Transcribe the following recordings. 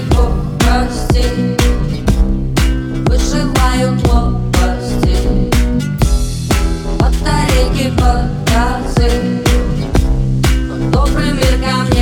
глупости Вышиваю глупости Батарейки, фантазии Добрый мир ко мне.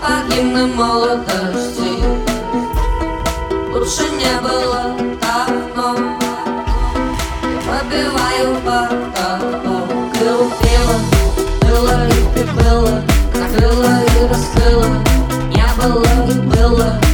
погибли молодости. Лучше не было давно. Я побиваю потолок И убила, было и прибыла Открыла и раскрыла. Не было и было